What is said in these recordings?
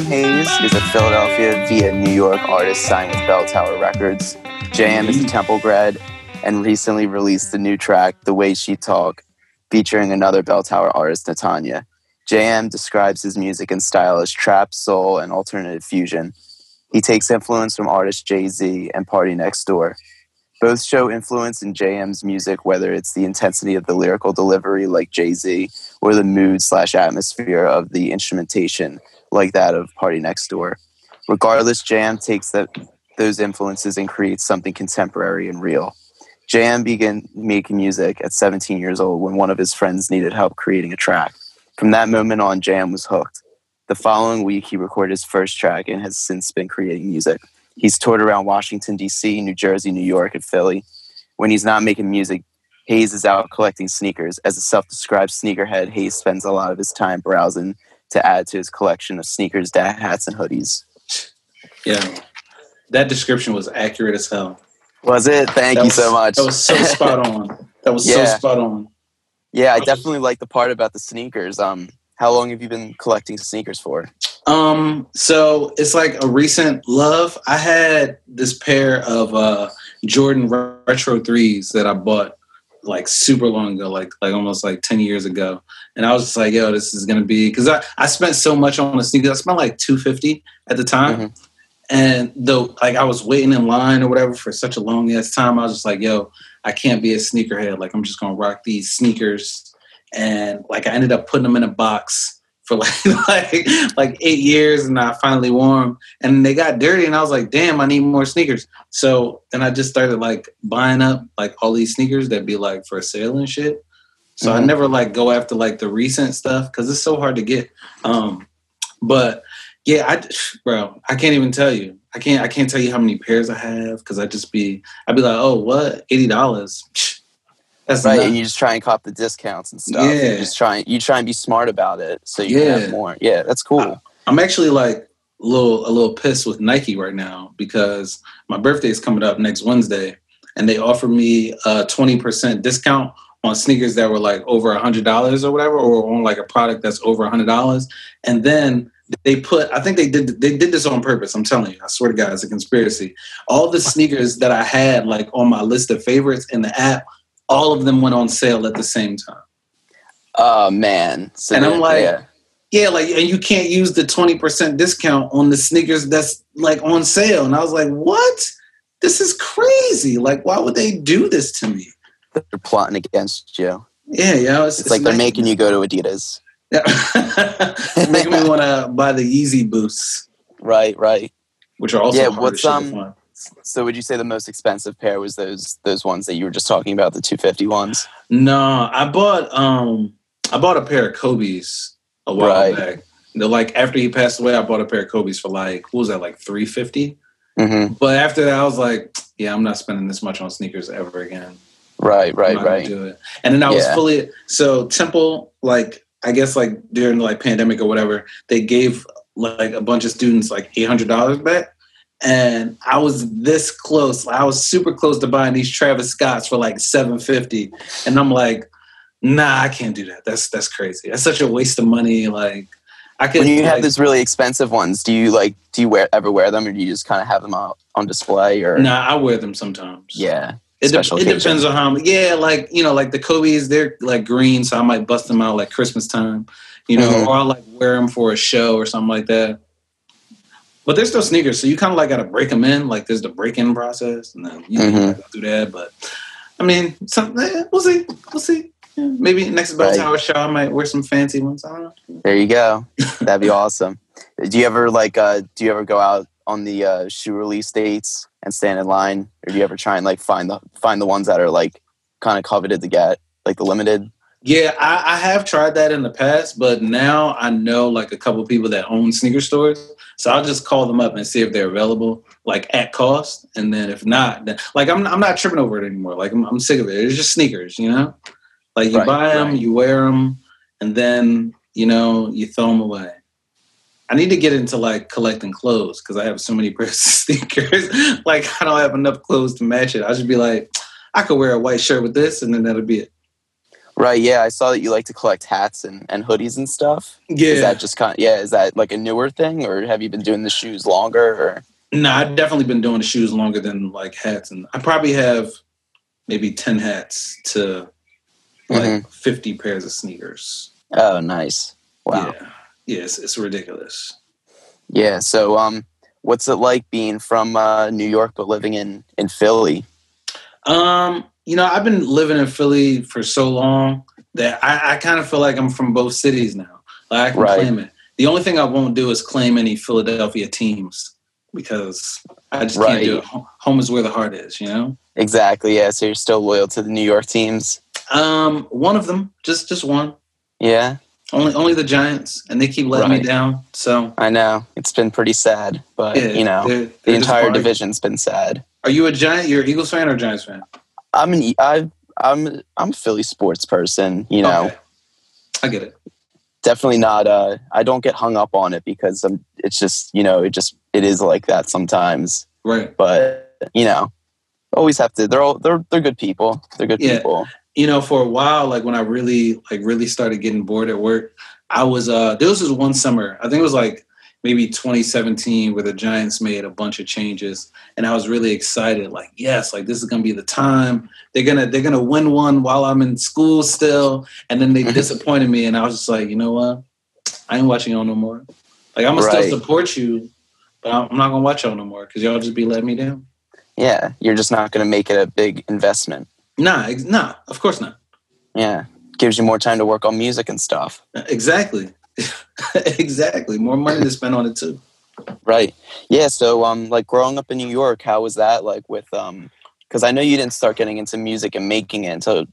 JM Hayes is a Philadelphia via New York artist signed with Bell Tower Records. JM is a Temple grad and recently released the new track, The Way She Talk, featuring another Bell Tower artist, Natanya. JM describes his music and style as trap, soul, and alternative fusion. He takes influence from artists Jay Z and Party Next Door. Both show influence in JM's music, whether it's the intensity of the lyrical delivery, like Jay Z, or the mood slash atmosphere of the instrumentation, like that of Party Next Door. Regardless, Jam takes that, those influences and creates something contemporary and real. Jam began making music at 17 years old when one of his friends needed help creating a track. From that moment on, Jam was hooked. The following week, he recorded his first track and has since been creating music. He's toured around Washington, D.C., New Jersey, New York, and Philly. When he's not making music, Hayes is out collecting sneakers. As a self described sneakerhead, Hayes spends a lot of his time browsing to add to his collection of sneakers, dad hats, and hoodies. Yeah. That description was accurate as hell. Was it? Thank That you was- so much. That was so spot on. That was Yeah. so spot on. yeah, I definitely like the part about the sneakers. Um, how long have you been collecting sneakers for? Um, so it's like a recent love. I had this pair of uh Jordan Retro threes that I bought like super long ago, like like almost like 10 years ago. And I was just like, yo, this is gonna be because I, I spent so much on the sneakers. I spent like 250 at the time. Mhm. And though like I was waiting in line or whatever for such a long ass time, I was just like, yo, I can't be a sneakerhead. Like I'm just gonna rock these sneakers. And like I ended up putting them in a box for like like like eight years and I finally wore them and they got dirty and I was like, damn, I need more sneakers. So then I just started like buying up like all these sneakers that be like for sale and shit. So I Mhm. never like go after like the recent stuff because it's so hard to get. Um, but yeah, I bro, I can't even tell you. I can't I can't tell you how many pairs I have because I just be I'd be like, oh what eighty dollars. That's Right, not- and you just try and cop the discounts and stuff. Yeah. You just try you try and be smart about it so you can Yeah. have more. Yeah, that's cool. I'm actually like a little a little pissed with Nike right now because my birthday is coming up next Wednesday, and they offered me a twenty percent discount on sneakers that were like over a hundred dollars or whatever, or on like a product that's over a hundred dollars, and then they put I think they did they did this on purpose. I'm telling you, I swear to God, it's a conspiracy. All the sneakers that I had like on my list of favorites in the app, all of them went on sale at the same time. Oh man. So And I'm like- yeah. Yeah, like, and you can't use the 20% discount on the sneakers that's like on sale. And I was like, what? This is crazy. Like, why would they do this to me? they're plotting against you. Yeah, yeah. It's, It's, like they're making you go to Adidas. you. making me want to buy the Yeezy boosts, Right, right. which are also Yeah, what's, um. So would you say the most expensive pair was those those ones that you were just talking about, the 250 ones? No, I bought um I bought a pair of Kobe's a while Right. back. They're like after he passed away, I bought a pair of Kobe's for like what was that like three fifty. Mm-hmm. But after that, I was like, yeah, I'm not spending this much on sneakers ever again. Right, I'm right, right. Do it. And then I was Yeah. fully so Temple, like I guess like during the like pandemic or whatever, they gave like a bunch of students like eight hundred dollars back. And I was this close. I was super close to buying these Travis Scotts for like seven fifty. And I'm like, nah, I can't do that. That's that's crazy. That's such a waste of money. Like I could When you have like, those really expensive ones, do you like do you wear ever wear them or do you just kind of have them out on display or Nah, I wear them sometimes. yeah. It, de- it depends on how. Yeah, like you know, like the Kobe's, they're like green, so I might bust them out like Christmas time, you know, Mhm. or I'll like wear them for a show or something like that. But they're still sneakers, so you kind of like got to break them in. Like there's the break-in process, and then you Mhm. gotta go through that. But I mean, some, eh, we'll see, we'll see. Yeah, Maybe next Bell Right. Tower show, I might wear some fancy ones. I don't know. There you go. That'd be awesome. Do you ever like uh do you ever go out on the uh shoe release dates and stand in line? Or do you ever try and like find the find the ones that are like kind of coveted to get, like the limited? Yeah, I, I have tried that in the past, but now I know like a couple people that own sneaker stores. So I'll just call them up and see if they're available, like at cost. And then if not, then like I'm I'm not tripping over it anymore. Like I'm, I'm sick of it. It's just sneakers, you know. Like you Right, buy them, right. you wear them, and then you know you throw them away. I need to get into like collecting clothes because I have so many pairs of sneakers. like I don't have enough clothes to match it. I should be like, I could wear a white shirt with this, and then that'll be it. Right. Yeah, I saw that you like to collect hats and, and hoodies and stuff. Yeah. Is that just kind? Of, yeah. Is that like a newer thing, or have you been doing the shoes longer? Or No, I've definitely been doing the shoes longer than like hats, and I probably have maybe ten hats to like Mhm. fifty pairs of sneakers. oh, nice. Wow. Yeah, yeah, it's, it's ridiculous. Yeah. So, um, what's it like being from uh, New York but living in in Philly? Um, you know, I've been living in Philly for so long that I, I kind of feel like I'm from both cities now. Like I can Right. claim it. The only thing I won't do is claim any Philadelphia teams because I just Right. can't do it. Home is where the heart is, you know. Exactly. Yeah. So you're still loyal to the New York teams. Um, one of them, just just one. Yeah. Only only the Giants, and they keep letting Right. me down. So I know it's been pretty sad, but yeah, you know they're- the they're entire disappointing. division's been sad. Are you a Giant? You're an Eagles fan or a Giants fan? I'm an I I'm I'm a Philly sports person. You know, Okay. I get it. definitely not. Uh, I don't get hung up on it because I'm. It's just you know it just it is like that sometimes. Right. But you know, always have to. They're all they're they're good people. They're good Yeah. people. you know, for a while, like when I really like really started getting bored at work, I was uh there was this one summer, I think it was like maybe 2017 where the Giants made a bunch of changes and I was really excited, like, yes, like this is gonna be the time. They're gonna they're gonna win one while I'm in school still. And then they disappointed me and I was just like, you know what? I ain't watching y'all no more. Like I'm gonna Right. still support you, but I'm not gonna watch y'all no more because y'all just be letting me down. Yeah, you're just not going to make it a big investment. Nah, ex- nah, of course not. Yeah, gives you more time to work on music and stuff. Exactly. exactly. More money to spend on it too. Right. Yeah. So, um, like growing up in New York, how was that? Like with um, because I know you didn't start getting into music and making it until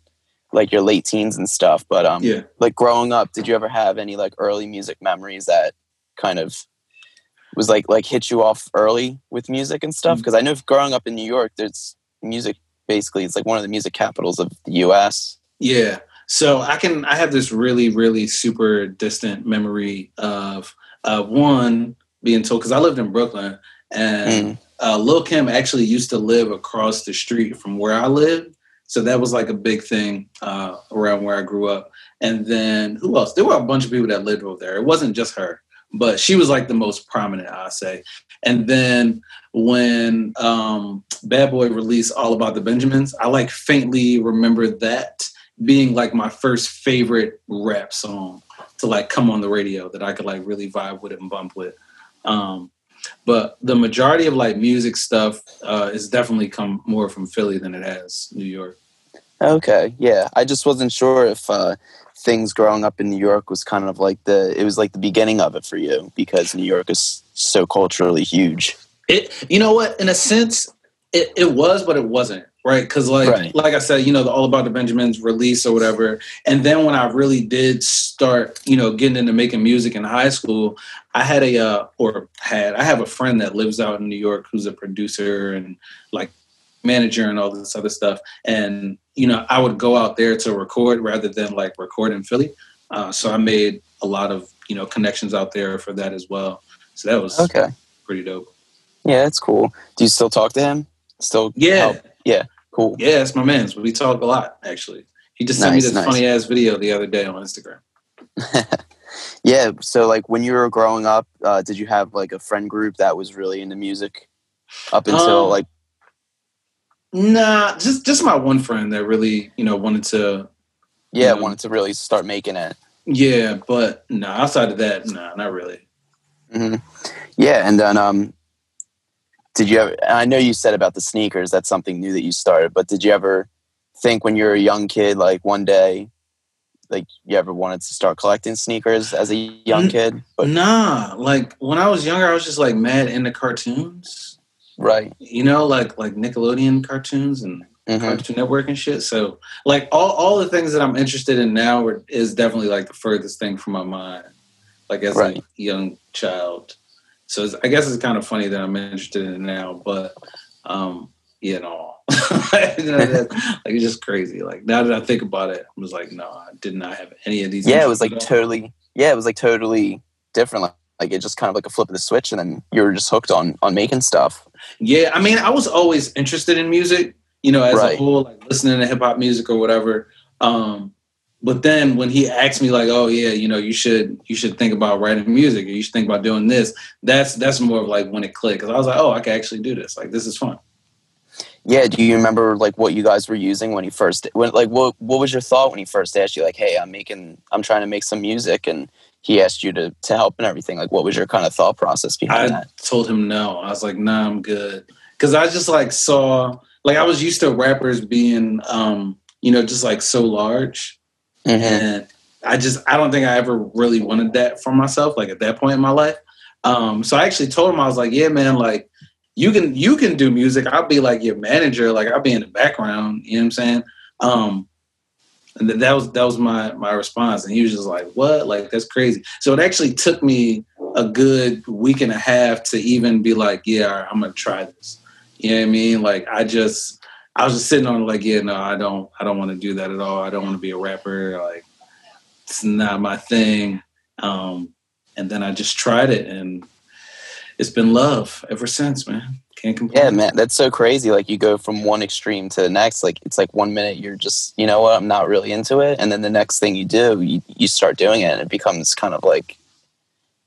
like your late teens and stuff. But um, Yeah. like growing up, did you ever have any like early music memories that kind of was like like hit you off early with music and stuff? Because I know growing up in New York, there's music. Basically, it's like one of the music capitals of the U.S. Yeah. So I can I have this really, really super distant memory of uh one being told because I lived in Brooklyn and Mm. uh, Lil Kim actually used to live across the street from where I lived. So that was like a big thing uh, around where I grew up. And then who else? There were a bunch of people that lived over there. It wasn't just her, but she was like the most prominent, I say. And then when um, Bad Boy released All About the Benjamins, I like faintly remember that being like my first favorite rap song to like come on the radio that I could like really vibe with and bump with. Um, but the majority of like music stuff uh, is definitely come more from Philly than it has New York. Okay, yeah. I just wasn't sure if uh, things growing up in New York was kind of like the it was like the beginning of it for you because New York is so culturally huge. It, you know what? In a sense, it, it was, but it wasn't, right? Because like, Right. like I said, you know, the All About the Benjamins release or whatever, and then when I really did start, you know, getting into making music in high school, I had a uh, or had I have a friend that lives out in New York who's a producer and like manager and all this other stuff, and you know, I would go out there to record rather than like record in Philly. Uh, so I made a lot of you know connections out there for that as well. So that was Okay, pretty dope. yeah, that's cool. Do you still talk to him? Still, Yeah. help? Cool. Yeah, it's my man's. We talk a lot, actually. He just sent me this nice. funny ass video the other day on Instagram. Yeah. So, like, when you were growing up, uh, did you have like a friend group that was really into music up until Um, like? Nah, just just my one friend that really, you know, wanted to Yeah, yeah. wanted to really start making it. yeah, but nah, outside of that, nah, not really. hmm Yeah, and then um, did you ever? I know you said about the sneakers. That's something new that you started. But did you ever think when you were a young kid, like one day, like you ever wanted to start collecting sneakers as a young kid? But Nah, like when I was younger, I was just like mad into cartoons. right. You know, like like Nickelodeon cartoons and hmm Cartoon Network and shit. So like all all the things that I'm interested in now are, is definitely like the furthest thing from my mind, like as Right. a young child. So it's, I guess it's kind of funny that I'm interested in it now, but um, you know, you know that, like it's just crazy. Like now that I think about it, I was like, no, I did not have any of these. Yeah, it was like totally. Yeah, it was like totally different. Like, like it just kind of like a flip of the switch, and then you were just hooked on on making stuff. Yeah, I mean, I was always interested in music, you know, as Right. a whole, like listening to hip hop music or whatever. Um, but then when he asked me like, "Oh yeah, you know, you should you should think about writing music, or you should think about doing this," that's that's more of like when it clicked because I was like, "Oh, I can actually do this. Like, this is fun." Yeah. Do you remember like what you guys were using when he first when like what what was your thought when he first asked you like, "Hey, I'm making I'm trying to make some music," and he asked you to to help and everything? Like, what was your kind of thought process behind I that? told him no. I was like, "Nah, I'm good," because I just like saw like I was used to rappers being, um, you know, just like so large, Mhm. and I just I don't think I ever really wanted that for myself. Like at that point in my life, um, so I actually told him I was like, "Yeah, man, like." You can you can do music. I'll be like your manager. Like I'll be in the background. You know what I'm saying? Um, and that was that was my my response and he was just like what like that's crazy so it actually took me a good week and a half to even be like yeah i'm gonna try this you know what i mean like i just i was just sitting on it like yeah no i don't i don't want to do that at all i don't want to be a rapper like it's not my thing um and then i just tried it and it's been love ever since man can't complain Yeah, man, that's so crazy. Like you go from one extreme to the next. Like it's like one minute you're just, you know what, I'm not really into it, and then the next thing you do, you, you start doing it, and it becomes kind of like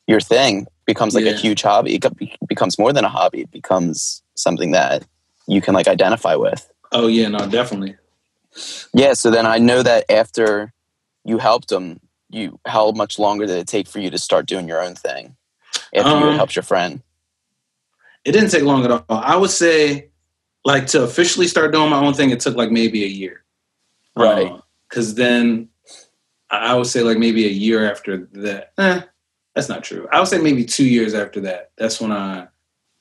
your thing. Becomes like a huge hobby. It becomes more than a hobby. It becomes something that you can like identify with. Oh yeah no definitely Yeah. So then I know that after you helped them, you how much longer did it take for you to start doing your own thing after you Um, had helped your friend? It didn't take long at all. I would say, like, to officially start doing my own thing, it took like maybe a year. Right. Because then I I would say, like, maybe a year after that. Eh, that's not true. I would say maybe two years after that. That's when I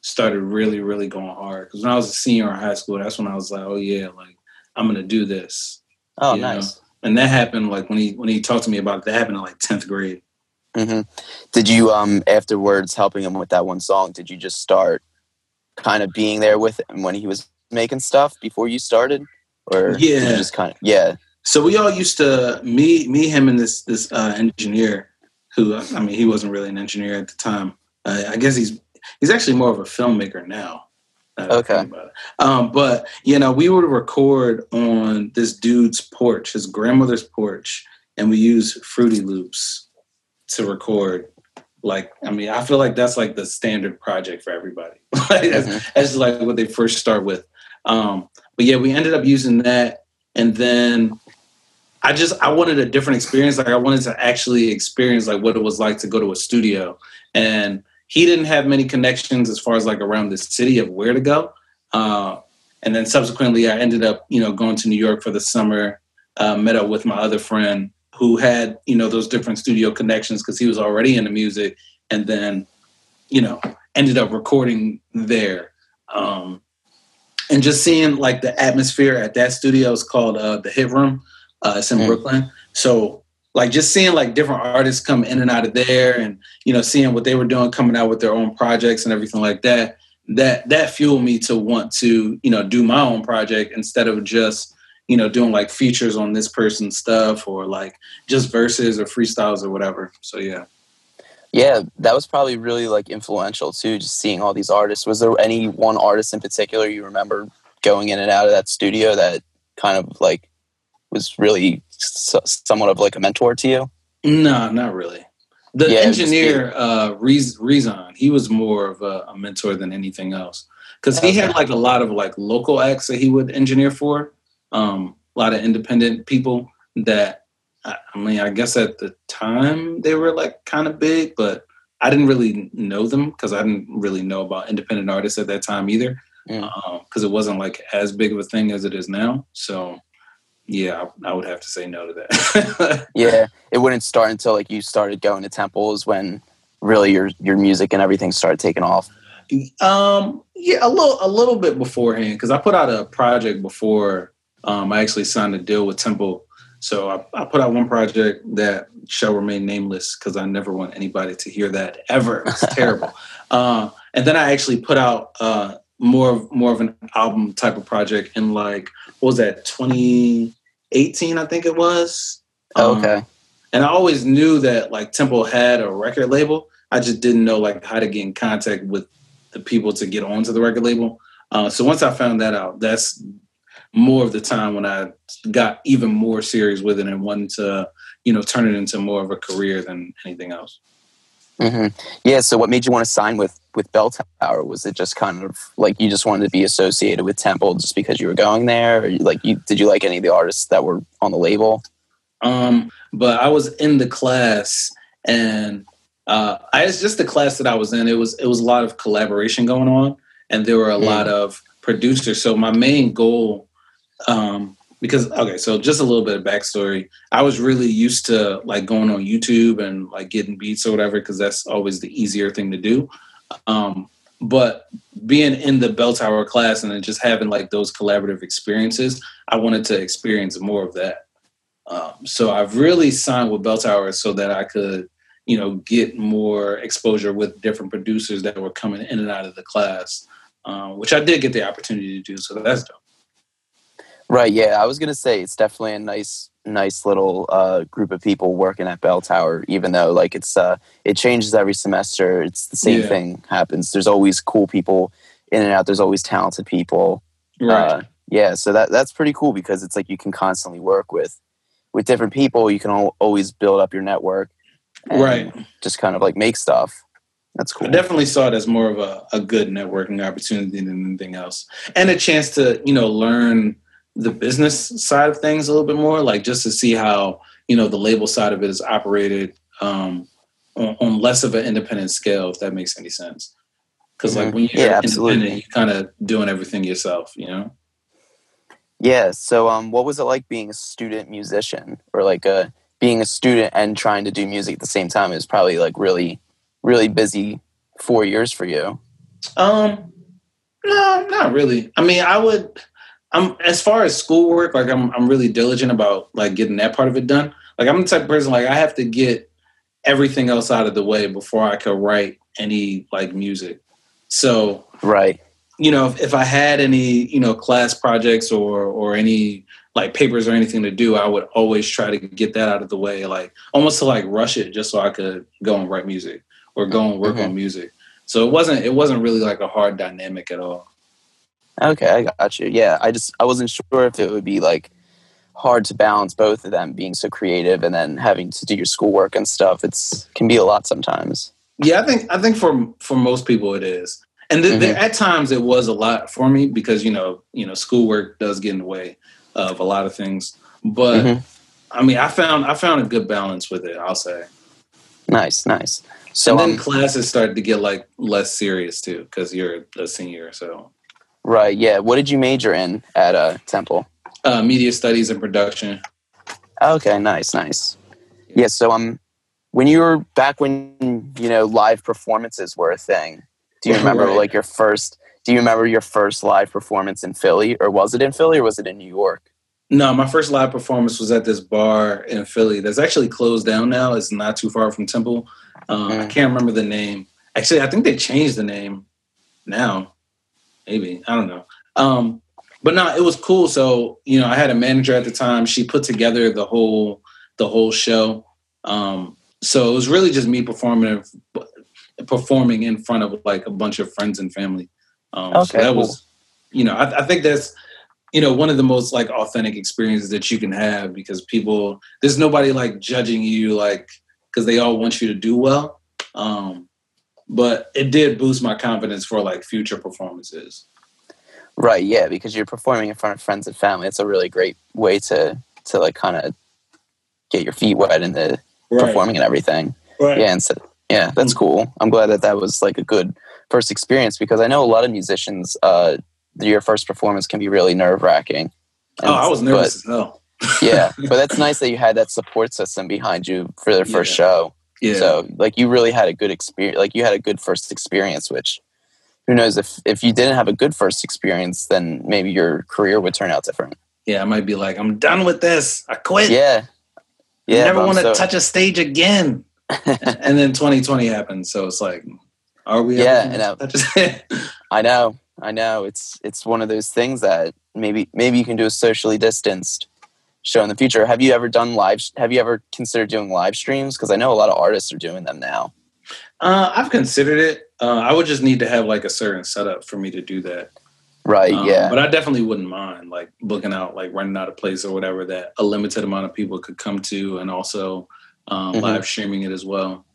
started really, really going hard. Because when I was a senior in high school, that's when I was like, oh, yeah, like, I'm to do this. Oh, you know? nice. And that happened, like, when he when he talked to me about it, that happened in like 10th grade. hmm Did you um afterwards helping him with that one song? Did you just start kind of being there with him when he was making stuff before you started, or did you Yeah. just kind of yeah, So we all used to me, me, him, and this this uh, engineer, who I mean, he wasn't really an engineer at the time. Uh, I guess he's he's actually more of a filmmaker now. now that I Okay. think about it. Um, but you know, we would record on this dude's porch, his grandmother's porch, and we use Fruity Loops to record. Like, I mean, I feel like that's like the standard project for everybody. like, that's, Mhm. that's like what they first start with. Um, but yeah, we ended up using that, and then I just I wanted a different experience. Like I wanted to actually experience like what it was like to go to a studio, and he didn't have many connections as far as like around the city of where to go. Uh, and then subsequently, I ended up you know going to New York for the summer. Uh, met up with my other friend who had you know those different studio connections because he was already into music, and then you know ended up recording there. Um, and just seeing like the atmosphere at that studio is called uh, the Hit Room. Uh, it's in Mm. Brooklyn. So like just seeing like different artists come in and out of there, and you know seeing what they were doing, coming out with their own projects and everything like that. That that fueled me to want to you know do my own project instead of just you know doing like features on this person's stuff or like just verses or freestyles or whatever. So yeah. yeah. That was probably really like influential too. Just seeing all these artists. Was there any one artist in particular you remember going in and out of that studio that kind of like was really so, somewhat of like a mentor to you? No, not really. The Yeah, it was just engineer, uh, Rez- Rezon, he was more of a, a mentor than anything else because he had like a lot of like local acts that he would engineer for. Um, a lot of independent people that I, mean, I guess at the time they were like kind of big, but I didn't really know them because I didn't really know about independent artists at that time either Mm. because it wasn't like as big of a thing as it is now. So yeah, I, would have to say no to that. Yeah, it wouldn't start until like you started going to temples when really your your music and everything started taking off. Um, yeah, a little, a little bit beforehand because I put out a project before um, I actually signed a deal with Temple. So I, I put out one project that shall remain nameless because I never want anybody to hear that ever. It's terrible. Uh, and then I actually put out uh, more of more of an album type of project in like what was that 2018 I think it was. Um, okay. and I always knew that like Temple had a record label. I just didn't know like how to get in contact with the people to get onto the record label. Uh, so once I found that out, that's more of the time when I got even more serious with it and wanted to, you know, turn it into more of a career than anything else. Mm-hmm. Yeah. So, what made you want to sign with with Bell Tower? Was it just kind of like you just wanted to be associated with Temple just because you were going there? Or like, you did you like any of the artists that were on the label? Um, but I was in the class, and uh, I it's just the class that I was in. It was it was a lot of collaboration going on, and there were a mm. lot of producers. So my main goal um, because okay, so just a little bit of backstory. I was really used to like going on YouTube and like getting beats or whatever because that's always the easier thing to do. Um, but being in the bell tower class and then just having like those collaborative experiences, I wanted to experience more of that. Um, so I've really signed with Bell Tower so that I could, you know, get more exposure with different producers that were coming in and out of the class, uh, which I did get the opportunity to do. So that's dope. Right. Yeah, I was gonna say it's definitely a nice, nice little uh, group of people working at Bell Tower. Even though like it's uh, it changes every semester. It's the same yeah. thing happens. There's always cool people in and out. There's always talented people. Right. Uh, yeah. So that that's pretty cool because it's like you can constantly work with with different people. You can al- always build up your network. right. Just kind of like make stuff. That's cool. I definitely saw it as more of a, a good networking opportunity than anything else, and a chance to you know learn the business side of things a little bit more, like just to see how you know the label side of it is operated um, on, on, less of an independent scale, if that makes any sense. Because mm-hmm. like when you're yeah, independent, you're kind of doing everything yourself, you know. Yeah. So, um, what was it like being a student musician, or like a uh, being a student and trying to do music at the same time? It was probably like really, really busy four years for you. Um, no, not really. I mean, I would. I'm as far as schoolwork, like I'm I'm really diligent about like getting that part of it done. Like I'm the type of person like I have to get everything else out of the way before I could write any like music. So right, you know, if, if I had any you know class projects or or any like papers or anything to do, I would always try to get that out of the way, like almost to like rush it just so I could go and write music or go and work mm-hmm. on music. So it wasn't it wasn't really like a hard dynamic at all. Okay, I got you. Yeah, I just I wasn't sure if it would be like hard to balance both of them being so creative and then having to do your schoolwork and stuff. It's can be a lot sometimes. Yeah, I think I think for for most people it is, and th- mm-hmm. at times it was a lot for me because you know you know schoolwork does get in the way of a lot of things. But mm-hmm. I mean, I found I found a good balance with it. I'll say. Nice, nice. So and then um, classes started to get like less serious too because you're a senior. So Right. Yeah. What did you major in at uh, Temple? Uh, media studies and production. Okay. Nice. Nice. Yeah. So um, when you were back when you know live performances were a thing, do you remember right. like your first? Do you remember your first live performance in Philly, or was it in Philly, or was it in New York? No, my first live performance was at this bar in Philly that's actually closed down now. It's not too far from Temple. Um, mm. I can't remember the name. Actually, I think they changed the name now maybe I don't know. Um, but no, it was cool. So you know, I had a manager at the time. She put together the whole the whole show. Um, so it was really just me performing performing in front of like a bunch of friends and family. Um, okay, so that cool. was, you know, I, I think that's you know one of the most like authentic experiences that you can have because people there's nobody like judging you like because they all want you to do well um but it did boost my confidence for like future performances. Right, yeah, because you're performing in front of friends and family. It's a really great way to to like kind of get your feet wet in the right. performing and everything. Right. Yeah, and so, yeah, that's cool. I'm glad that that was like a good first experience because I know a lot of musicians. Uh, your first performance can be really nerve wracking. Oh, I was nervous but, as hell. yeah, but that's nice that you had that support system behind you for their first yeah. show. Yeah. So like you really had a good experience. Like you had a good first experience, which who knows if if you didn't have a good first experience, then maybe your career would turn out different. Yeah, I might be like, I'm done with this. I quit. Yeah. Yeah. I never want to so... touch a stage again. and then 2020 happened. So it's like, are we? Yeah. I, I know. I know. It's it's one of those things that maybe maybe you can do a socially distanced show in the future. Have you ever done live? Have you ever considered doing live streams? Because I know a lot of artists are doing them now. Uh, I've considered it. Uh, I would just need to have like a certain setup for me to do that. Right. Um, yeah. But I definitely wouldn't mind like booking out, like renting out a place or whatever that a limited amount of people could come to, and also um, Mhm. live streaming it as well.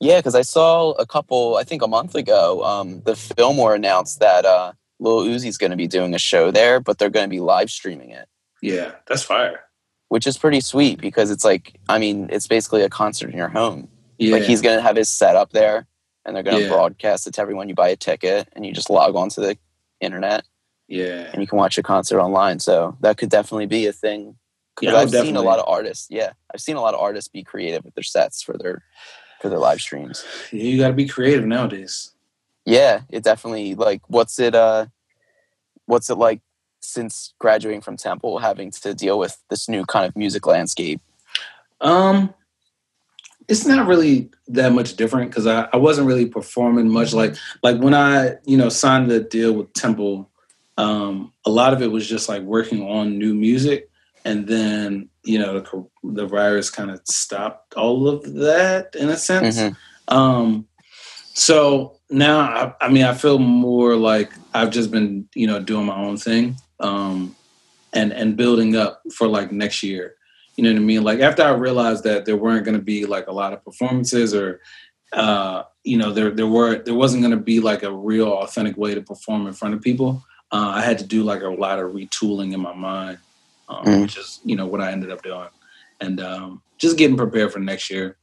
Yeah, because I saw a couple, I think a month ago, um, the Fillmore announced that uh, Lil Uzi's going to be doing a show there, but they're going to be live streaming it, Yeah, that's fire. which is pretty sweet because it's like, I mean, it's basically a concert in your home. Yeah, Like he's going to have his set up there, and they're going to Yeah. broadcast it to everyone. You buy a ticket, and you just log onto the internet, yeah, and you can watch a concert online. So that could definitely be a thing. 'Cause Yeah, I would I've seen a lot of artists. Yeah, I've seen a lot of artists be creative with their sets for their for their live streams. yeah. You got to be creative nowadays. Yeah, it definitely like what's it uh what's it like since graduating from Temple having to deal with this new kind of music landscape? Um, it's not really that much different because I, I wasn't really performing much. Like like when I you know signed the deal with Temple, um, a lot of it was just like working on new music, and then you know the, the virus kind of stopped all of that in a sense. Mhm. Um, so now I, I mean I feel more like I've just been you know doing my own thing, um, and and building up for like next year. You know what I mean? Like after I realized that there weren't going to be like a lot of performances or uh, you know there there were there wasn't going to be like a real authentic way to perform in front of people. Uh, I had to do like a lot of retooling in my mind, um, Mm. which is you know what I ended up doing, and um, just getting prepared for next year.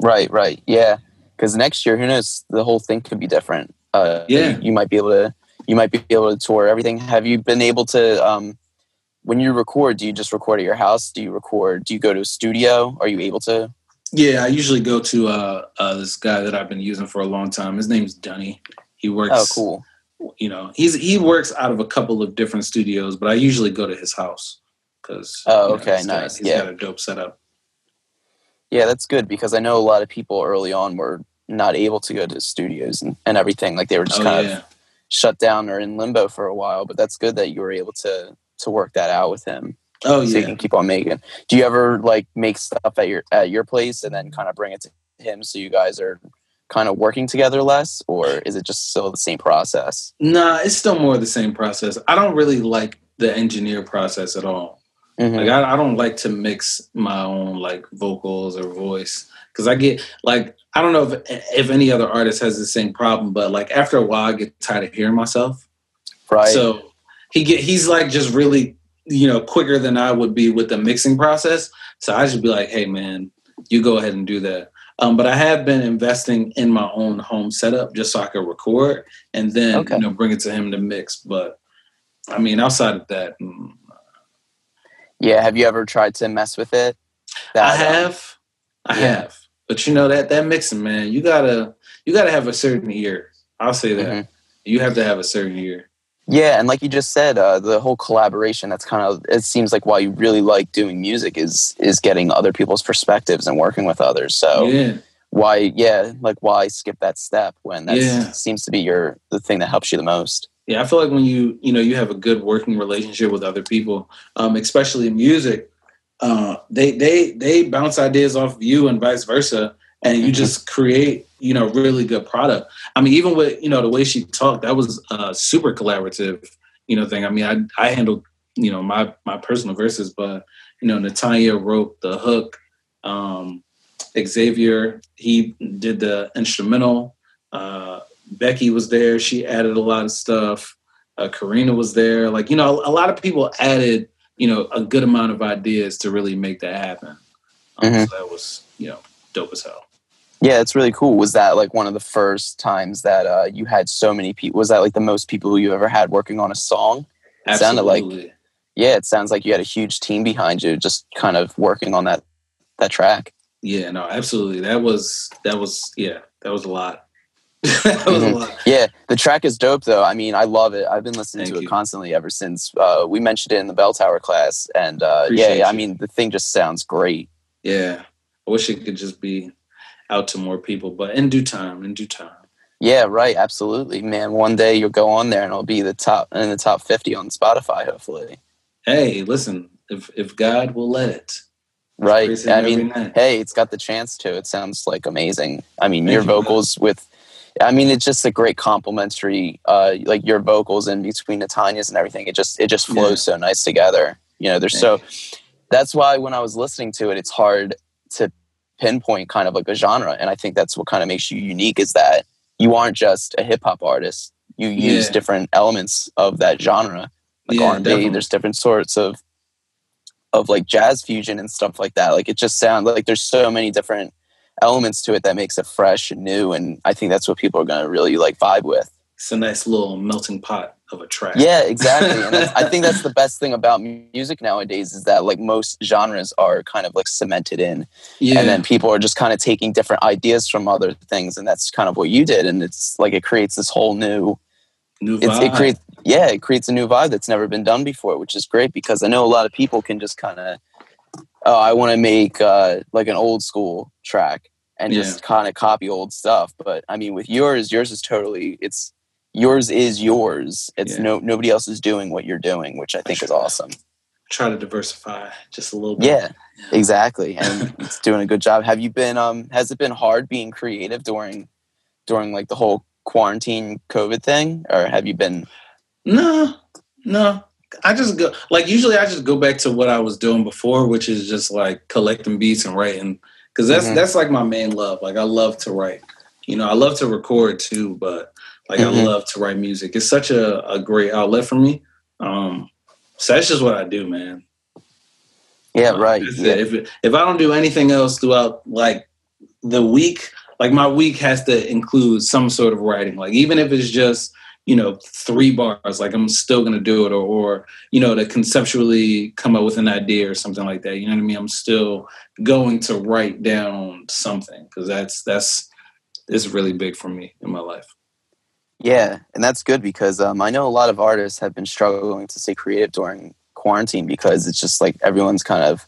Right, right. Yeah. Cuz next year who knows the whole thing could be different. Uh Yeah. you might be able to you might be able to tour everything. Have you been able to um when you record, do you just record at your house? Do you record? Do you go to a studio? Are you able to? Yeah, I usually go to uh, uh, this guy that I've been using for a long time. His name's Dunny. He works. Oh, cool. You know, he's he works out of a couple of different studios, but I usually go to his house because. Oh, okay, he's got- nice, He's yeah. got a dope setup. Yeah, that's good because I know a lot of people early on were not able to go to studios and, and everything. Like they were just Oh kind yeah, of shut down or in limbo for a while. But that's good that you were able to to work that out with him, oh yeah. so you can keep on making. Do you ever like make stuff at your at your place and then kind of bring it to him so you guys are kind of working together less, or is it just still the same process? Nah, it's still more the same process. I don't really like the engineer process at all. Mhm. Like I, I don't like to mix my own like vocals or voice because I get like I don't know if if any other artist has the same problem, but like after a while I get tired of hearing myself. right. So he get he's like just really you know quicker than I would be with the mixing process. So I just be like, hey man, you go ahead and do that. Um, but I have been investing in my own home setup just so I could record and then Okay. you know bring it to him to mix. But I mean, outside of that, mm, yeah. Have you ever tried to mess with it? I That, um, have, I yeah. have. But you know that that mixing, man, you gotta you gotta have a certain ear. I'll say that Mhm. you have to have a certain ear. Yeah, and like you just said, uh, the whole collaboration. That's kind of. It seems like why you really like doing music is is getting other people's perspectives and working with others. So yeah, why, yeah, like why skip that step when that Yeah. seems to be your the thing that helps you the most. yeah. I feel like when you you know you have a good working relationship with other people, um, especially in music, uh, they they they bounce ideas off of you and vice versa, and you Mhm. just create you know really good product. I mean, even with you know the way she talked, that was a super collaborative you know thing. I mean, I I handled you know my my personal verses, but you know Natanya wrote the hook. Um, Xavier he did the instrumental. Uh, Becky was there; she added a lot of stuff. Uh, Karina was there. Like you know, a lot of people added you know a good amount of ideas to really make that happen. Um, Mhm. So that was you know dope as hell. Yeah, it's really cool. Was that like one of the first times that uh, you had so many people? Was that like the most people you ever had working on a song? It sounded like- Yeah, it sounds like you had a huge team behind you, just kind of working on that that track. Yeah, no, absolutely. That was that was yeah, that was a lot. that was Mhm. a lot. Yeah, the track is dope though. I mean, I love it. I've been listening Thank to it constantly ever since uh, we mentioned it in the Bell Tower class, and uh, yeah, Appreciate I mean, the thing just sounds great. Yeah, I wish it could just be out to more people, but in due time, in due time. Yeah, right. Absolutely, man. One day you'll go on there and it'll be the top in the top fifty on Spotify, hopefully. Hey, listen, if if God will let it, Right. I mean, night. hey, it's got the chance to. It sounds like amazing. I mean, Thank your you, man. vocals with I mean, it's just a great complimentary, uh, like your vocals in between Natanya's and everything. It just it just flows Yeah. so nice together. You know, there's so that's why when I was listening to it, it's hard to pinpoint kind of like a genre, and I think that's what kind of makes you unique is that you aren't just a hip hop artist. You use Yeah. different elements of that genre, like Yeah, R and B. There's different sorts of of like jazz fusion and stuff like that. Like it just sounds like there's so many different elements to it that makes it fresh and new and i think that's what people are going to really like vibe with It's a nice little melting pot of a track. yeah exactly and that's, i think that's the best thing about music nowadays is that like most genres are kind of like cemented in yeah. and then people are just kind of taking different ideas from other things and that's kind of what you did and it's like it creates this whole new New it's, vibe. it creates yeah it creates a new vibe that's never been done before which is great because i know a lot of people can just kind of oh i want to make uh, like an old school track and Yeah. just kind of copy old stuff but i mean with yours yours is totally it's yours is yours it's Yeah. no nobody else is doing what you're doing which i think is awesome Try to diversify just a little bit. yeah exactly and it's doing a good job have you been um has it been hard being creative during during like the whole quarantine covid thing or have you been No, no. I just go like usually I just go back to what I was doing before, which is just like collecting beats and writing. Cause that's Mhm. that's like my main love. Like I love to write. You know, I love to record too, but like Mhm. I love to write music. It's such a, a great outlet for me. Um so that's just what I do, man. yeah Uh, right yeah. If if I don't do anything else throughout like the week, like my week has to include some sort of writing. Like even if it's just you know three bars, like I'm still gonna do it, or or you know to conceptually come up with an idea or something like that. You know what I mean? I'm still going to write down something because that's that's it's really big for me in my life. Yeah, and that's good because um, I know a lot of artists have been struggling to stay creative during quarantine because it's just like everyone's kind of,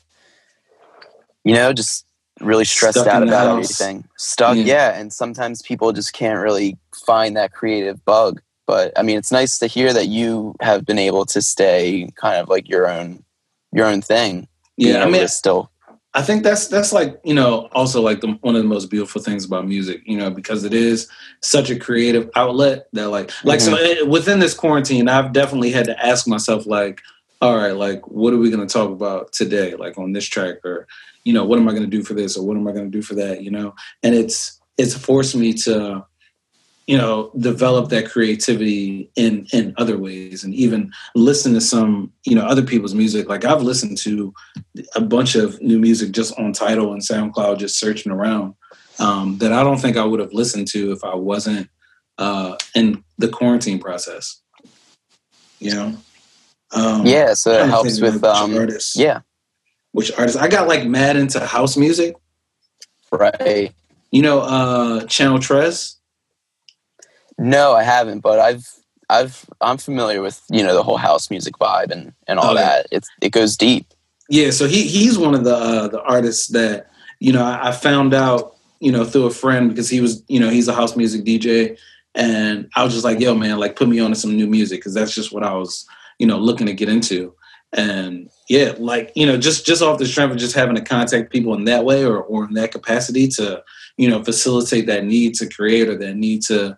you know, just really stressed Stuck out about house. everything. Stuck, Yeah. yeah. and sometimes people just can't really find that creative bug. But I mean, it's nice to hear that you have been able to stay kind of like your own, your own thing. Yeah, I mean, still, I think that's that's like you know also like the, one of the most beautiful things about music, you know, because it is such a creative outlet that like like so eh, within this quarantine, I've definitely had to ask myself like, all right, like what are we going to talk about today, like on this track, or you know, what am I going to do for this, or what am I going to do for that, you know, and it's it's forced me to you know develop that creativity in in other ways and even listen to some you know other people's music. Like i've listened to a bunch of new music just on Tidal and soundcloud just searching around um, that i don't think i would have listened to if i wasn't uh, in the quarantine process. You know? Um, yeah. So it helps with, um, artists, yeah, which artists? I got like mad into house music. Right. you know uh channel tres No, I haven't, but I've I've I'm familiar with you know the whole house music vibe and and all Oh, yeah. that. It's it goes deep. Yeah, so he he's one of the uh, the artists that you know I, I found out you know through a friend because he was you know he's a house music DJ and I was just like yo man like put me on to some new music because that's just what I was you know looking to get into and yeah like you know just just off the strength of just having to contact people in that way or or in that capacity to you know facilitate that need to create or that need to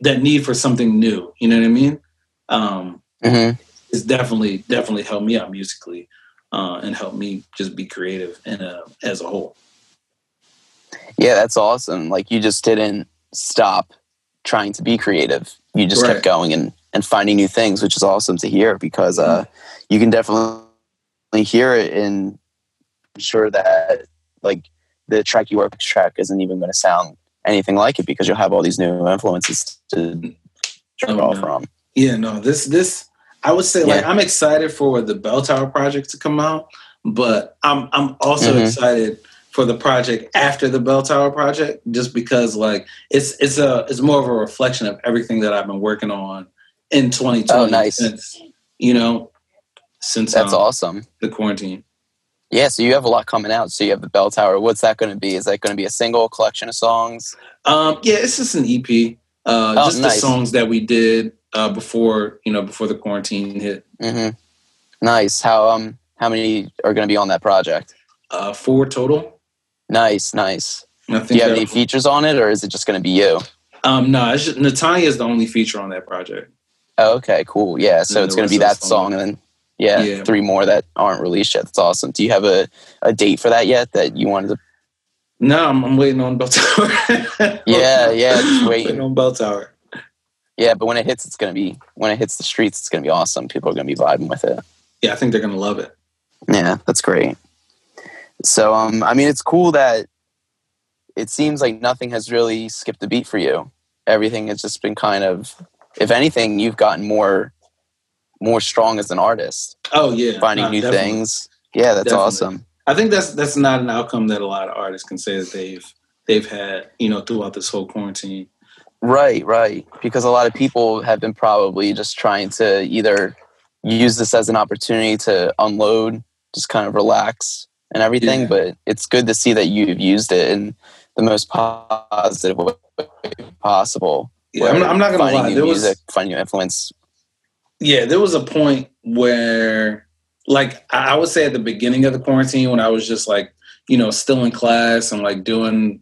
that need for something new you know what I mean um hmm it's definitely definitely helped me out musically uh, and helped me just be creative and uh, as a whole. Yeah, that's awesome. Like you just didn't stop trying to be creative. You just Right. kept going and and finding new things, which is awesome to hear because uh, you can definitely hear it and I'm sure that like the track you work track isn't even going to sound anything like it because you'll have all these new influences to draw Oh, no. from. Yeah, no, this this I would say like I'm excited for the Bell Tower project to come out, but I'm I'm also Mhm. excited for the project after the Bell Tower project, just because like it's it's a it's more of a reflection of everything that I've been working on in 2020 Oh, nice. since you know since That's um, awesome. the quarantine. Yeah, so you have a lot coming out. So you have the Bell Tower. What's that going to be? Is that going to be a single collection of songs? Um, yeah, it's just an EP. Uh, Oh, just nice. the songs that we did uh, before you know before the quarantine hit. hmm Nice. How um how many are going to be on that project? Uh, four total. Nice, nice. Do you have any features on it, or is it just going to be you? Um, no, it's just, Natanya is the only feature on that project. Oh, okay, cool. Yeah, so it's going to be that song. song and then yeah, Yeah. three more that aren't released yet. That's awesome. Do you have a, a date for that yet that you wanted to? No, I'm, I'm waiting on Bell Tower. Yeah, yeah, just waiting. waiting on Bell Tower. Yeah, but when it hits, it's going to be when it hits the streets, it's going to be awesome. People are going to be vibing with it. Yeah, I think they're gonna love it. Yeah, that's great. So, um, I mean, it's cool that it seems like nothing has really skipped a beat for you. Everything has just been kind of, if anything, you've gotten more, more strong as an artist, Oh yeah, finding Nah, new definitely. things. Yeah, that's Definitely. awesome. I think that's that's not an outcome that a lot of artists can say that they've they've had, you know, throughout this whole quarantine. Right, right. Because a lot of people have been probably just trying to either use this as an opportunity to unload, just kind of relax and everything. Yeah. But it's good to see that you've used it in the most positive way possible. Yeah, I'm, I'm not gonna finding lie. new There was finding new influence. Yeah, there was a point where, like, I would say at the beginning of the quarantine when I was just like, you know, still in class and like doing,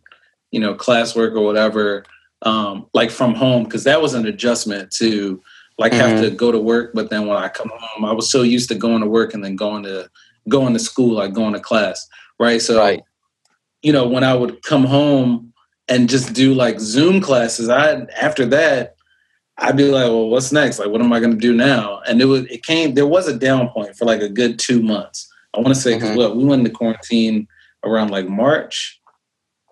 you know, classwork or whatever, um, like from home, because that was an adjustment to like have to go to work. But then when I come home, I was so used to going to work and then going to going to school, like going to class, right? So, Right. you know, when I would come home and just do like Zoom classes, I after that I'd be like, well, what's next? Like, what am I going to do now? And it was, it came, there was a down point for like a good two months. I want to say, because Mhm. what we went into quarantine around like March.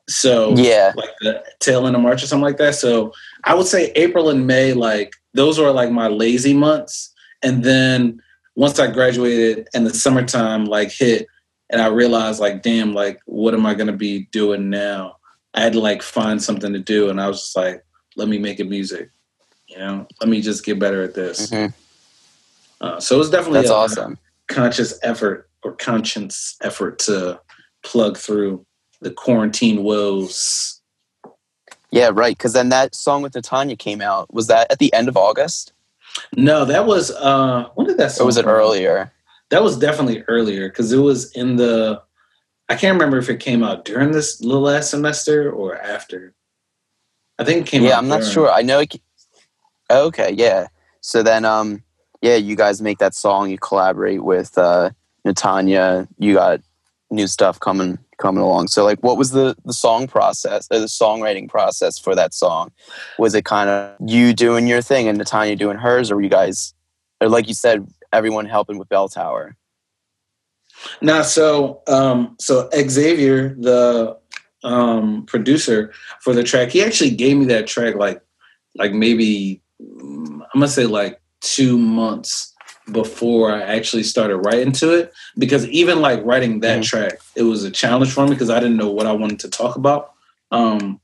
So, Yeah. like the tail end of March or something like that. So, I would say April and May, like, those were like my lazy months. And then once I graduated and the summertime like hit, and I realized, like, damn, like, what am I going to be doing now? I had to like find something to do. And I was just like, let me make it music. You know, let me just get better at this. Mhm. Uh, so it was definitely That's a awesome. conscious effort or conscience effort to plug through the quarantine woes. Yeah, right. Because then that song with Natanya came out. Was that at the end of August? No, that was uh when did that Or was it out? earlier? That was definitely earlier because it was in the I can't remember if it came out during this last semester or after. I think it came out. Yeah, I'm not during. sure. I know it. Okay, yeah. So then, um, yeah, you guys make that song. You collaborate with uh, Natanya. You got new stuff coming coming along. So, like, what was the the song process, or the songwriting process for that song? Was it kind of you doing your thing and Natanya doing hers, or you guys, or like you said, everyone helping with Bell Tower? Now, so um, so Xavier, the um, producer for the track, he actually gave me that track like like maybe I'm gonna say like two months before I actually started writing to it. Because even like writing that Mhm. track, it was a challenge for me because I didn't know what I wanted to talk about. Um,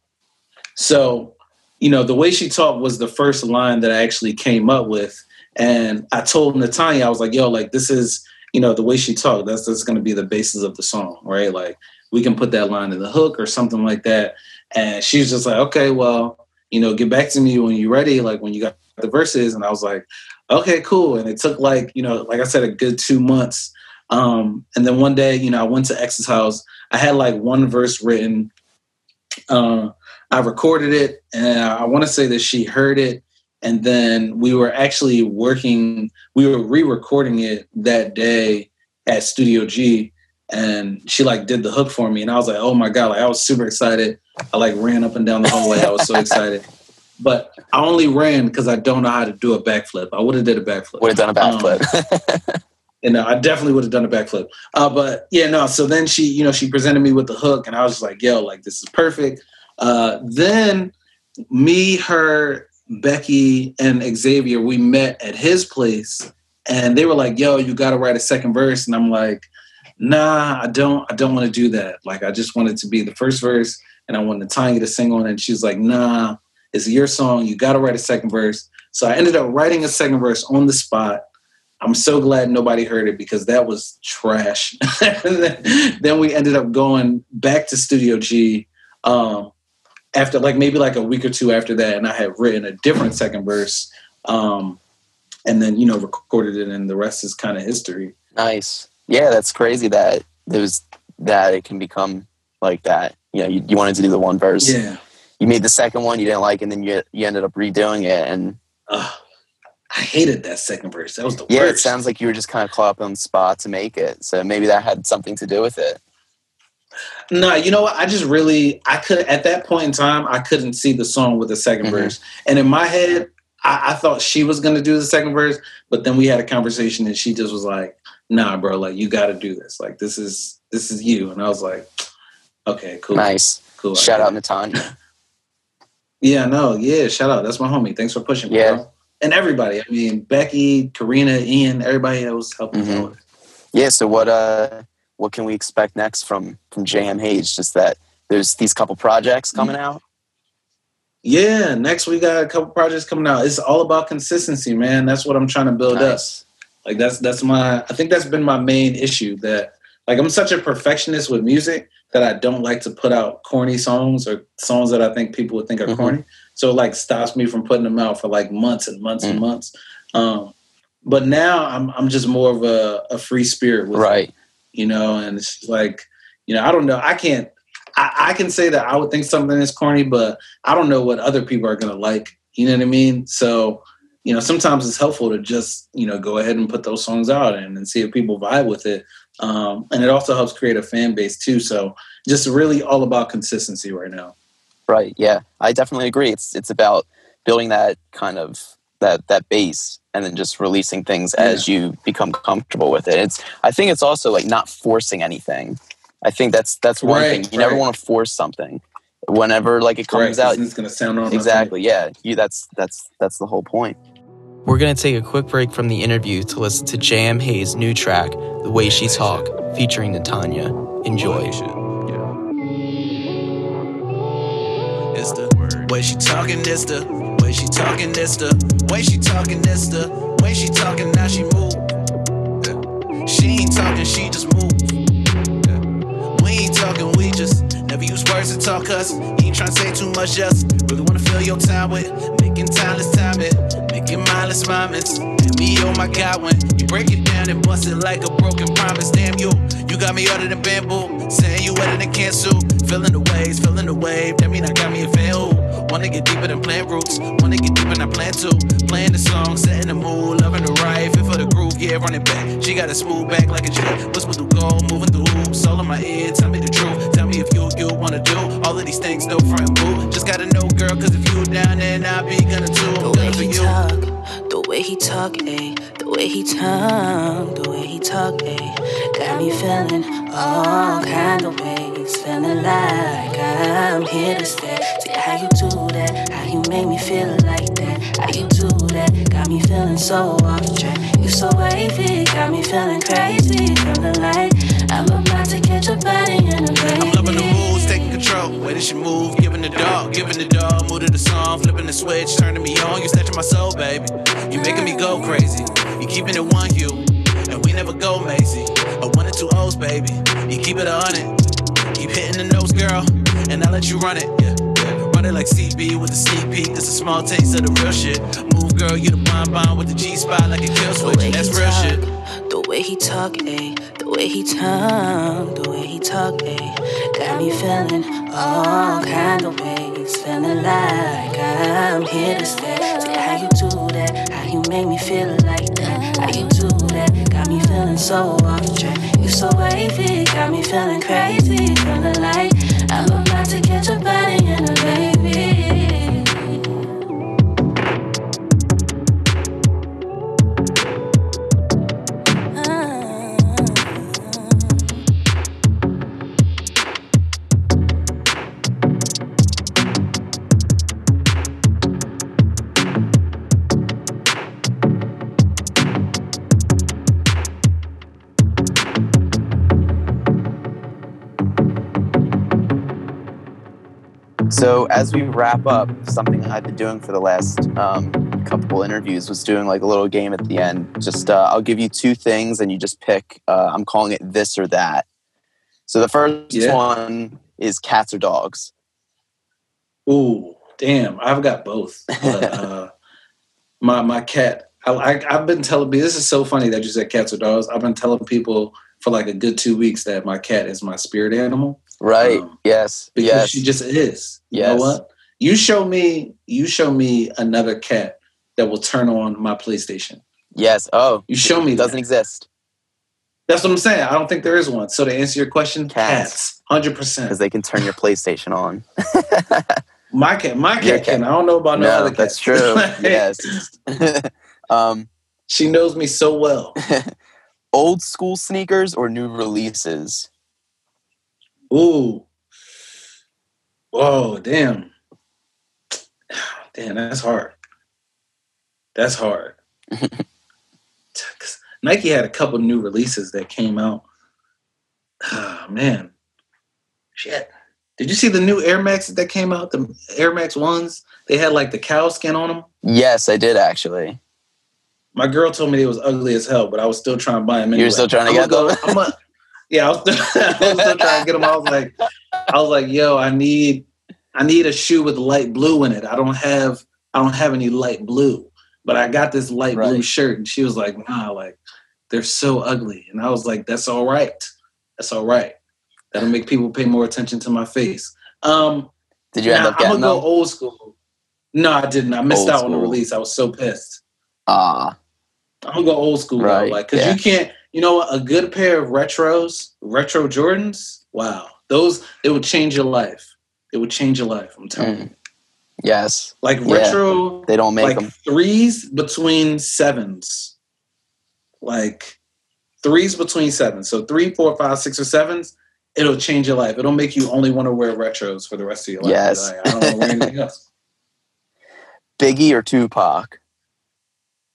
so you know, the way she talked was the first line that I actually came up with. And I told Natanya, I was like, yo, like this is you know, the way she talked, that's that's gonna be the basis of the song, right? Like we can put that line in the hook or something like that. And she was just like, okay, well, you know, get back to me when you're ready, like when you got the verses. And I was like, okay, cool. And it took like, you know, like I said, a good two months. Um, and then one day, you know, I went to X's house. I had like one verse written. Uh, I recorded it, and I want to say that she heard it. And then we were actually working, we were re-recording it that day at Studio G. And she like did the hook for me. And I was like, oh my God, like I was super excited. I like ran up and down the hallway. I was so excited. But I only ran because I don't know how to do a backflip. I would have did a backflip. Would have done a Um, backflip. And uh, I definitely would have done a backflip. Uh, but yeah, no. So then she, you know, she presented me with the hook, and I was just like, "Yo, like this is perfect." Uh, then me, her, Becky, and Xavier, we met at his place, and they were like, "Yo, you got to write a second verse," and I'm like, "Nah, I don't. I don't want to do that. Like, I just want it to be the first verse, and I wanted Tanya to sing on it." And she's like, "Nah, it's your song. You got to write a second verse." So I ended up writing a second verse on the spot. I'm so glad nobody heard it because that was trash. then, we ended up going back to Studio G um, after like maybe like a week or two after that, and I had written a different second verse, um, and then you know recorded it, and the rest is kind of history. Nice. Yeah, that's crazy that there's that it can become like that. You know, you, you wanted to do the one verse. Yeah, you made the second one you didn't like, and then you you ended up redoing it, and I hated that second verse. That was the yeah. worst. Yeah, it sounds like you were just kind of caught up on the spot to make it, so maybe that had something to do with it. No, you know what? I just really I could at that point in time I couldn't see the song with the 2nd Mhm. verse, and in my head I, I thought she was gonna do the second verse, but then we had a conversation and she just was like, "Nah, bro, like you got to do this. Like this is this is you." And I was like, "Okay, cool, Nice. cool." I Shout out it. Natanya. Yeah, no, yeah, shout out. That's my homie. Thanks for pushing me, Yeah. bro. And everybody. I mean, Becky, Karina, Ian, everybody that was helping Mhm. me with. Yeah. So what uh what can we expect next from from JM Hayes? Just that there's these couple projects coming out. Yeah, next we got a couple projects coming out. It's all about consistency, man. That's what I'm trying to build up. Like that's that's my I think that's been my main issue that like I'm such a perfectionist with music that I don't like to put out corny songs or songs that I think people would think are Mhm. corny. So it like stops me from putting them out for like months and months and Mm. months. Um but now I'm I'm just more of a, a free spirit with it, Right. you know, and it's like, you know, I don't know. I can't I, I can say that I would think something is corny, but I don't know what other people are gonna like. You know what I mean? So, you know, sometimes it's helpful to just, you know, go ahead and put those songs out and, and see if people vibe with it. Um, and it also helps create a fan base too. So just really all about consistency right now. Right. Yeah. I definitely agree. It's it's about building that kind of that that base and then just releasing things as you become comfortable with it. It's I think it's also like not forcing anything. I think that's that's one Right, thing. You never want to force something. Whenever like it comes out It's gonna sound on exactly. Yeah. You that's that's that's the whole point. We're going to take a quick break from the interview to listen to JM Hayes' new track, The Way She Talk, featuring Natanya. Enjoy. It's the way she talking, this the way she talking, this the way she talking, this the way she talking. Now she move. She ain't talking, she just move. We ain't talking, we just never use words to talk us. Ain't trying to say too much, just really wanna fill your time with making timeless time it, making mindless moments. And me, oh my God, when you break it down and bust it like a broken promise, damn you, you got me other than bamboo, saying you wetter than cancel. Feeling the waves, feeling the wave, that mean I got me a who wanna get deeper than plant roots, wanna get deeper than I plan to. Playing the song, setting the mood, loving the ride, fit for the groove, yeah, running back. She got a smooth back like a jet, whisper through gold, moving through hoops, all in my ear, tell me the truth, tell if you, you wanna do all of these things, no front boo. Just gotta know, girl, cause if you down, then I'll be gonna too. The way for he you. talk, the way he talk, ayy. The way he talk, the way he talk, ayy. Got me feeling all kind of ways. Feeling like I'm here to stay. See how you do that, how you make me feel like that. How you do that, got me feeling so off track. So wavy, got me feeling crazy. Feeling like I'm about to catch a body and a baby. I'm loving the moves, taking control. Way that she move, giving the dog, giving the dog. Mood of the song, flipping the switch, turning me on. You snatching my soul, baby. You making me go crazy. You keeping it one you, and we never go Macy. A one and two O's, baby. You keep it on it. Keep hitting the notes, girl, and I let you run it. Yeah, Run like CB with the sneak peek. This a small taste of the real shit. Move, girl, you the bonbon with the G spot like a kill switch. That's real talk, shit. The way he talk, ayy. The way he talk, the way he talk, ayy. Got me feeling all kind of ways. Feeling like I'm here to stay. See how you do that, how you make me feel like that. How you do that, got me feeling so off track. You so wavy, got me feeling crazy. Feeling like I'm about to catch a body in a baby. So as we wrap up, something I've been doing for the last um, couple interviews was doing like a little game at the end. Just uh, I'll give you two things, and you just pick. Uh, I'm calling it this or that. So the first Yeah. one is cats or dogs. Ooh, damn! I've got both. But, uh, my my cat. I, I I've been telling me this is so funny that you said cats or dogs. I've been telling people for like a good two weeks that my cat is my spirit animal Right. Um, yes. because yes. she just is. You Yes. know what? You show me, you show me another cat that will turn on my PlayStation. Yes. Oh, You show me it doesn't that. exist That's what I'm saying. I don't think there is one. So to answer your question, Cats. hundred because they can turn your PlayStation on. My cat, my Your cat can. I don't know about no, no, other that's true. yes. um, she knows me so well. old school sneakers or new releases? Ooh. Whoa, damn. Damn, that's hard. That's hard. Nike had a couple new releases that came out. Ah, man. Shit. Did you see the new Air Maxes that came out? The Air Max ones? They had like the cow skin on them. Yes, I did actually. My girl told me they was ugly as hell, but I was still trying to buy them. Anyway. were still trying to I'm get them? go- I'm yeah, I was, still, I was still trying to get them. I was like, I was like, yo, I need, I need a shoe with light blue in it. I don't have, I don't have any light blue, but I got this light blue shirt, and she was like, nah, like they're so ugly, and I was like, that's all right, that's all right. That'll make people pay more attention to my face. Um, Did you end up I'm gonna them? go old school. No, I didn't. I missed Old out on the release. I was so pissed. Ah, I'm gonna go old school Right, though, like because yeah. you can't. You know what? A good pair of retros, retro Jordans. Wow, those it would change your life. It would change your life. I'm telling you. yes. Like Mm. Yeah. retro, They don't make like them. threes between sevens. Like threes between sevens. So three, four, five, six, or sevens. It'll change your life. It'll make you only want to wear retros for the rest of your life. Yes. Like, I don't want to wear anything else. Biggie or Tupac?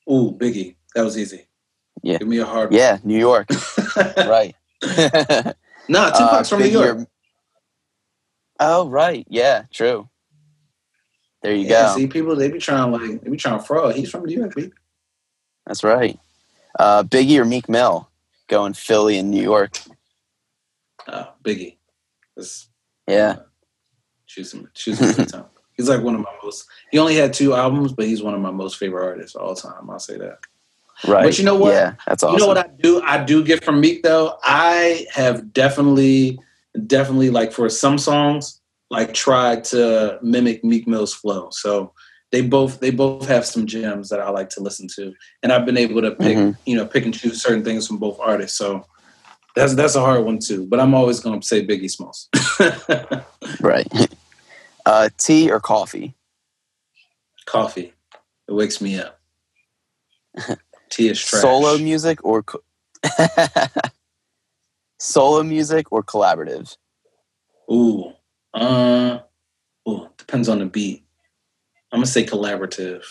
Ooh, Biggie. That was easy. Yeah. Give me a hard Yeah, New York. one. right. nah, Tupac's from New York. or- Oh, right. Yeah, true. There you yeah, go. see, people they be trying like they be trying to fraud. He's from New York, B. That's right. Uh, Biggie or Meek Mill? Going Philly and New York. Uh, Biggie. Let's Yeah. choose him. Choose him every time. He's like one of my most. He only had two albums, but he's one of my most favorite artists of all time. I'll say that. Right. But you know what? Yeah, that's awesome. You know what I do? I do get from Meek though. I have definitely, definitely like for some songs, like tried to mimic Meek Mill's flow. So they both they both have some gems that I like to listen to, and I've been able to pick Mhm. you know pick and choose certain things from both artists. So that's that's a hard one too. But I'm always going to say Biggie Smalls. Right. Uh, tea or coffee? Coffee, it wakes me up. Tea is trash. Solo music or co- solo music or collaborative? Ooh, uh, ooh, depends on the beat. I'm gonna say collaborative.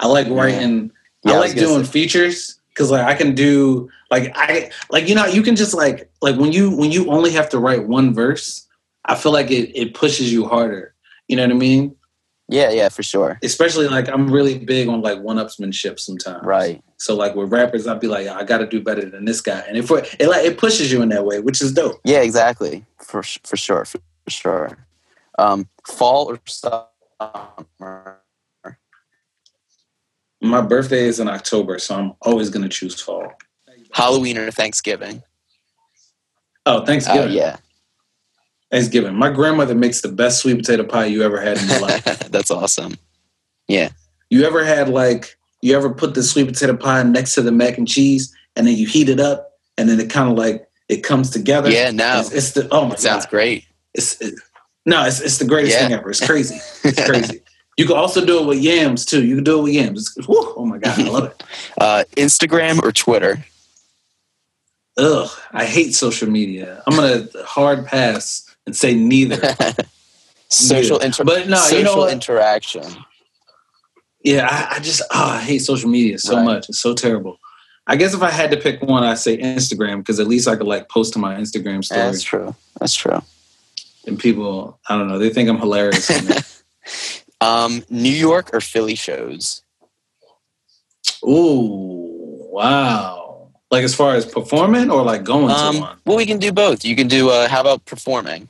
I like writing. Yeah, I I like gonna doing say- features because like I can do like I like you know you can just like like when you when you only have to write one verse, I feel like it it pushes you harder. You know what I mean? Yeah, yeah, for sure. Especially like I'm really big on like one-upsmanship sometimes. Right. So like with rappers, I'd be like, I got to do better than this guy, and if we're- it like it pushes you in that way, which is dope. Yeah, exactly. For for sure, for, for sure. Um, fall or summer? My birthday is in October, so I'm always gonna choose fall. Halloween or Thanksgiving? Oh, Uh, Thanksgiving. yeah, Thanksgiving. My grandmother makes the best sweet potato pie you ever had in your life. that's awesome. Yeah. You ever had like you ever put the sweet potato pie next to the mac and cheese and then you heat it up and then it kind of like it comes together. Yeah, no, It's, it's the oh my it sounds god. great. It's it, no, it's it's the greatest Yeah. thing ever. It's crazy. It's crazy. you can also do it with yams too. You can do it with yams. Whew, oh my god, I love it. Uh, Instagram or Twitter? Ugh, I hate social media. I'm gonna hard pass and say neither. social inter- But no, social you know what? interaction. Yeah, I, I just oh, I hate social media so Right. much. It's so terrible. I guess if I had to pick one, I'd say Instagram because at least I could like post to my Instagram story That's true. That's true. and people, I don't know, they think I'm hilarious. Um, New York or Philly shows? Ooh, wow! Like as far as performing or like going to Um, one, well, we can do both. You can do. Uh, how about performing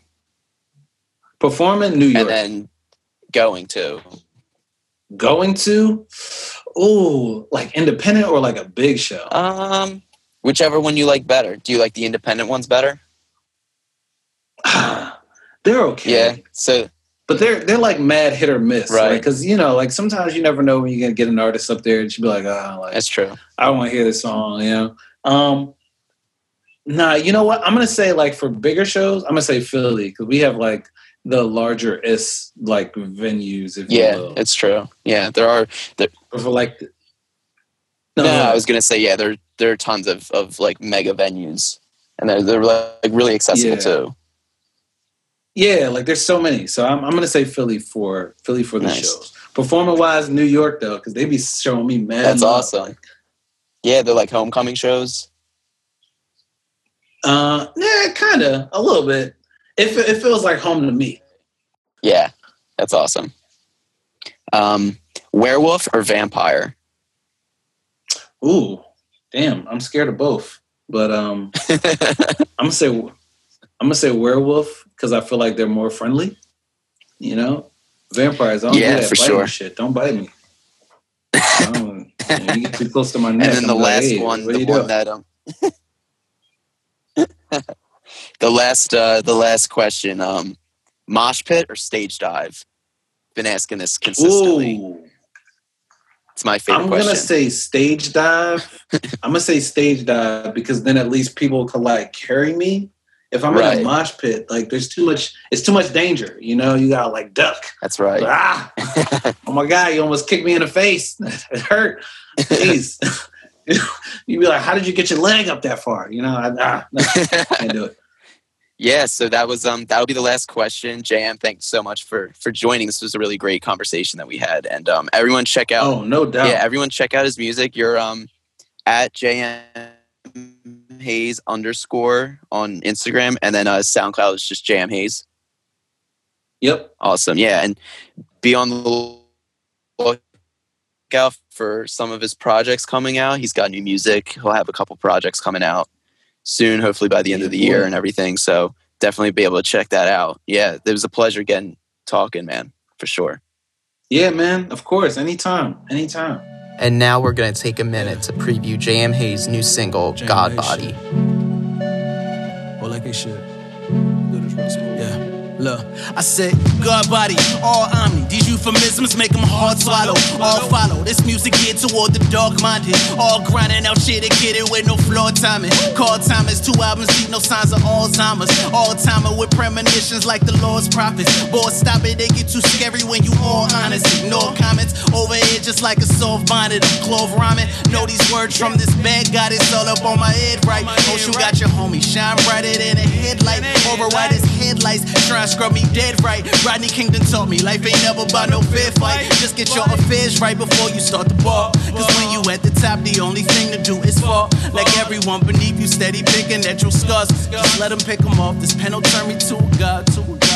performing New York, and then going to? going to, ooh, like independent or like a big show. Um, whichever one you like better. Do you like the independent ones better? They're okay. Yeah. So but they're they're like mad hit or miss, Right. Because you know, like sometimes you never know when you're gonna get an artist up there and she'd be like, ah, like That's true. I don't want to hear this song, you know. Um, nah, you know what? I'm gonna say like for bigger shows, I'm gonna say Philly because we have like the larger is like venues, if you Yeah, will. it's true. Yeah, there are. But for like, No, no, I was gonna say yeah. There there are tons of of like mega venues, and they're they're like really accessible Yeah. too. yeah, like there's so many. So I'm I'm gonna say Philly for Philly for the Nice. shows. Performer wise, New York though, because they be showing me mad. That's love. awesome. Like, Yeah, they're like homecoming shows. uh, yeah, kind of a little bit. It it feels like home to me. Yeah, that's awesome. Um, werewolf or vampire? Ooh, damn! I'm scared of both, but um. I'm gonna say I'm gonna say werewolf because I feel like they're more friendly. You know, vampires. I don't Yeah, do that for sure. Shit, don't bite me. Don't- you, get too close to my neck. and then the I'm like, last hey, one, the one doing? that um, the last uh, the last question, um, mosh pit or stage dive? Been asking this consistently. Ooh, It's my favorite I'm question. gonna say stage dive. I'm gonna say stage dive because then at least people can like carry me. If I'm in a mosh pit, like there's too much. It's too much danger. You know, you gotta like duck. That's right. Ah, oh my god, you almost kicked me in the face. it hurt. Jeez. You'd be like, how did you get your leg up that far? You know, I, ah, no, can't do it. Yeah, so that was um that'll be the last question. JM, thanks so much for for joining. This was a really great conversation that we had. And um everyone check out Oh, no doubt. yeah, everyone check out his music. You're um at JM Hayes underscore on Instagram and then uh SoundCloud is just JM Hayes. Yep. Awesome. Yeah, and be on the lookout for some of his projects coming out. He's got new music. He'll have a couple projects coming out soon, hopefully by the end of the year and everything. So definitely be able to check that out. Yeah, it was a pleasure getting talking, man, for sure. Yeah, man. Of course. Anytime. Anytime. And now we're going to take a minute to preview JM Hayes' new single, JM God Hayes Body. Or like it should. Look, I said, God body, all omni. These euphemisms make them hard swallow. All follow. This music geared toward the dark minded. All grinding out shit and get it with no floor timing. Call timers, two albums deep, no signs of Alzheimer's. All timer with premonitions like the Lord's prophets. Boy, stop it, they get too scary when you all honest. Ignore comments over here just like a soft bonded. I'm clove rhyming. Know these words from this bag, got it all up on my head, right? Oh, you got your homie shine brighter than a headlight. Over Override his headlights, try to scrub me dead right. Rodney Kingdom taught me life ain't never about no fair fight. Just get your affairs right before you start the ball. Cause when you at the top, the only thing to do is fall. Like everyone beneath you, steady picking at your scars. Just let them pick them off. This pen will turn me to a god, to a god.